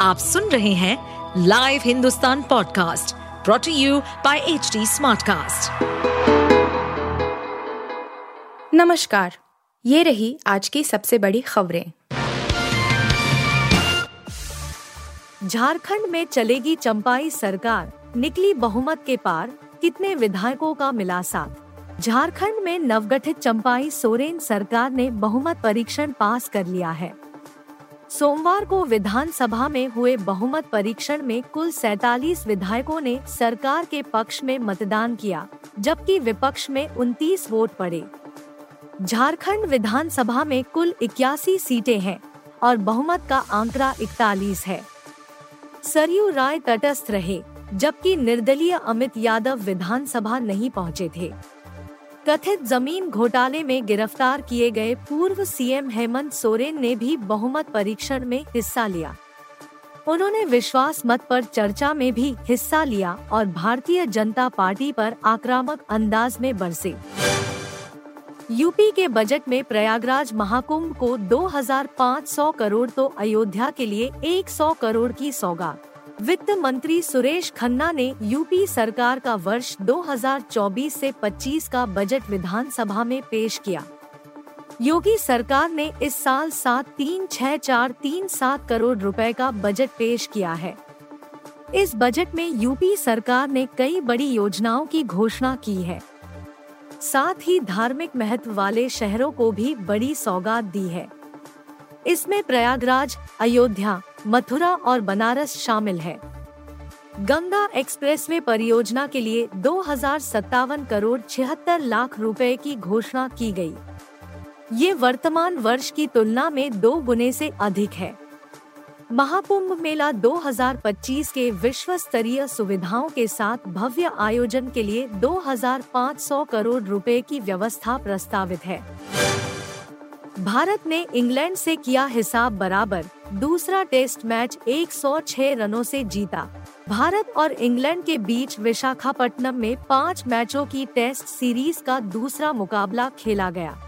आप सुन रहे हैं live Hindustan podcast brought to you by H smartcast. नमस्कार, ये रही आज की सबसे बड़ी खबरें। झारखंड में चलेगी चंपाई सरकार, निकली बहुमत के पार, कितने विधायकों का मिला साथ झारखंड में नवगठित चंपाई सोरेन सरकार ने बहुमत परीक्षण पास कर लिया है। सोमवार को विधानसभा में हुए बहुमत परीक्षण में कुल सैतालीस विधायकों ने सरकार के पक्ष में मतदान किया, जबकि विपक्ष में 29 वोट पड़े। झारखंड विधानसभा में कुल इक्यासी सीटें हैं और बहुमत का आंकड़ा इकतालीस है। सरयू राय तटस्थ रहे, जबकि निर्दलीय अमित यादव विधानसभा नहीं पहुँचे थे। कथित ज़मीन घोटाले में गिरफ़्तार किए गए पूर्व सीएम हेमंत सोरेन ने भी बहुमत परीक्षण में हिस्सा लिया। उन्होंने विश्वास मत पर चर्चा में भी हिस्सा लिया और भारतीय जनता पार्टी पर आक्रामक अंदाज में बरसे। यूपी के बजट में प्रयागराज महाकुंभ को 2,500 करोड़ तो अयोध्या के लिए 100 करोड़ की सौगात। वित्त मंत्री सुरेश खन्ना ने यूपी सरकार का वर्ष 2024 से 25 का बजट विधानसभा में पेश किया। योगी सरकार ने इस साल सात तीन छह चार तीन सात करोड़ रुपए का बजट पेश किया है। इस बजट में यूपी सरकार ने कई बड़ी योजनाओं की घोषणा की है। साथ ही धार्मिक महत्व वाले शहरों को भी बड़ी सौगात दी है। इसमें प्रयागराज, अयोध्या मथुरा और बनारस शामिल है। गंगा एक्सप्रेसवे परियोजना के लिए दो हज़ार सत्तावन करोड़ छिहत्तर लाख रुपए की घोषणा की गई। ये वर्तमान वर्ष की तुलना में दो गुने से अधिक है। महाकुंभ मेला 2025 के विश्व स्तरीय सुविधाओं के साथ भव्य आयोजन के लिए 2,500 करोड़ रुपए की व्यवस्था प्रस्तावित है। भारत ने इंग्लैंड से किया हिसाब बराबर दूसरा टेस्ट मैच 106 रनों से जीता। भारत और इंग्लैंड के बीच विशाखापट्टनम में पाँच मैचों की टेस्ट सीरीज़ का दूसरा मुकाबला खेला गया।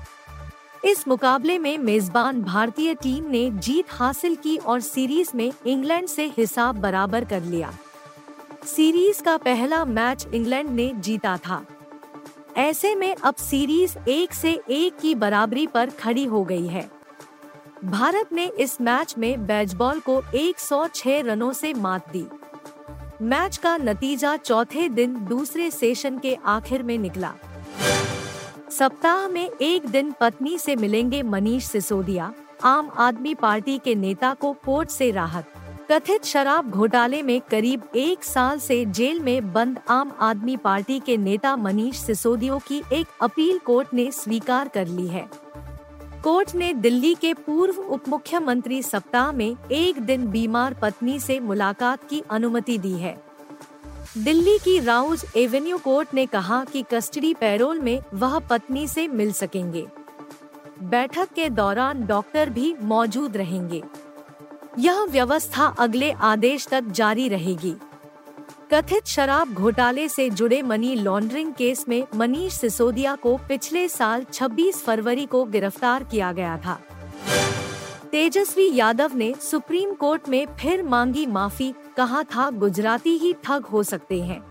इस मुकाबले में मेजबान भारतीय टीम ने जीत हासिल की और सीरीज़ में इंग्लैंड से हिसाब बराबर कर लिया। सीरीज़ का पहला मैच इंग्लैंड ने जीता था। ऐसे में अब सीरीज़ एक से एक की बराबरी पर खड़ी हो गई है। भारत ने इस मैच में बैजबॉल को 106 रनों से मात दी। मैच का नतीजा चौथे दिन दूसरे सेशन के आखिर में निकला। सप्ताह में एक दिन पत्नी से मिलेंगे मनीष सिसोदिया, आम आदमी पार्टी के नेता को कोर्ट से राहत। कथित शराब घोटाले में करीब एक साल से जेल में बंद आम आदमी पार्टी के नेता मनीष सिसोदिया की एक अपील कोर्ट ने स्वीकार कर ली है। कोर्ट ने दिल्ली के पूर्व उप मुख्यमंत्री सप्ताह में एक दिन बीमार पत्नी से मुलाकात की अनुमति दी है। दिल्ली की राउज एवेन्यू कोर्ट ने कहा कि कस्टडी पैरोल में वह पत्नी से मिल सकेंगे। बैठक के दौरान डॉक्टर भी मौजूद रहेंगे। यह व्यवस्था अगले आदेश तक जारी रहेगी। कथित शराब घोटाले से जुड़े मनी लॉन्ड्रिंग केस में मनीष सिसोदिया को पिछले साल 26 फरवरी को गिरफ़्तार किया गया था। तेजस्वी यादव ने सुप्रीम कोर्ट में फिर मांगी माफ़ी, कहा था गुजराती ही ठग हो सकते हैं।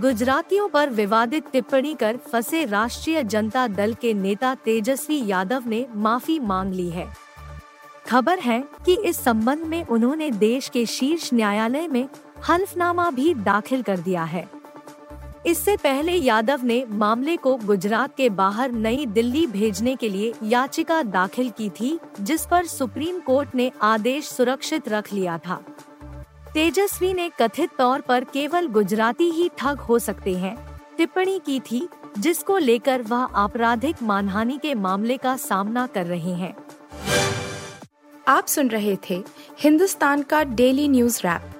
गुजरातियों पर विवादित टिप्पणी कर फंसे राष्ट्रीय जनता दल के नेता तेजस्वी यादव ने माफ़ी मांग ली है। खबर है कि इस संबंध में उन्होंने देश के शीर्ष न्यायालय में हल्फनामा भी दाखिल कर दिया है। इससे पहले यादव ने मामले को गुजरात के बाहर नई दिल्ली भेजने के लिए याचिका दाखिल की थी, जिस पर सुप्रीम कोर्ट ने आदेश सुरक्षित रख लिया था। तेजस्वी ने कथित तौर पर केवल गुजराती ही ठग हो सकते हैं, टिप्पणी की थी, जिसको लेकर वह आपराधिक मानहानि के मामले का सामना कर रहे हैं। आप सुन रहे थे हिंदुस्तान का डेली न्यूज़ रैप।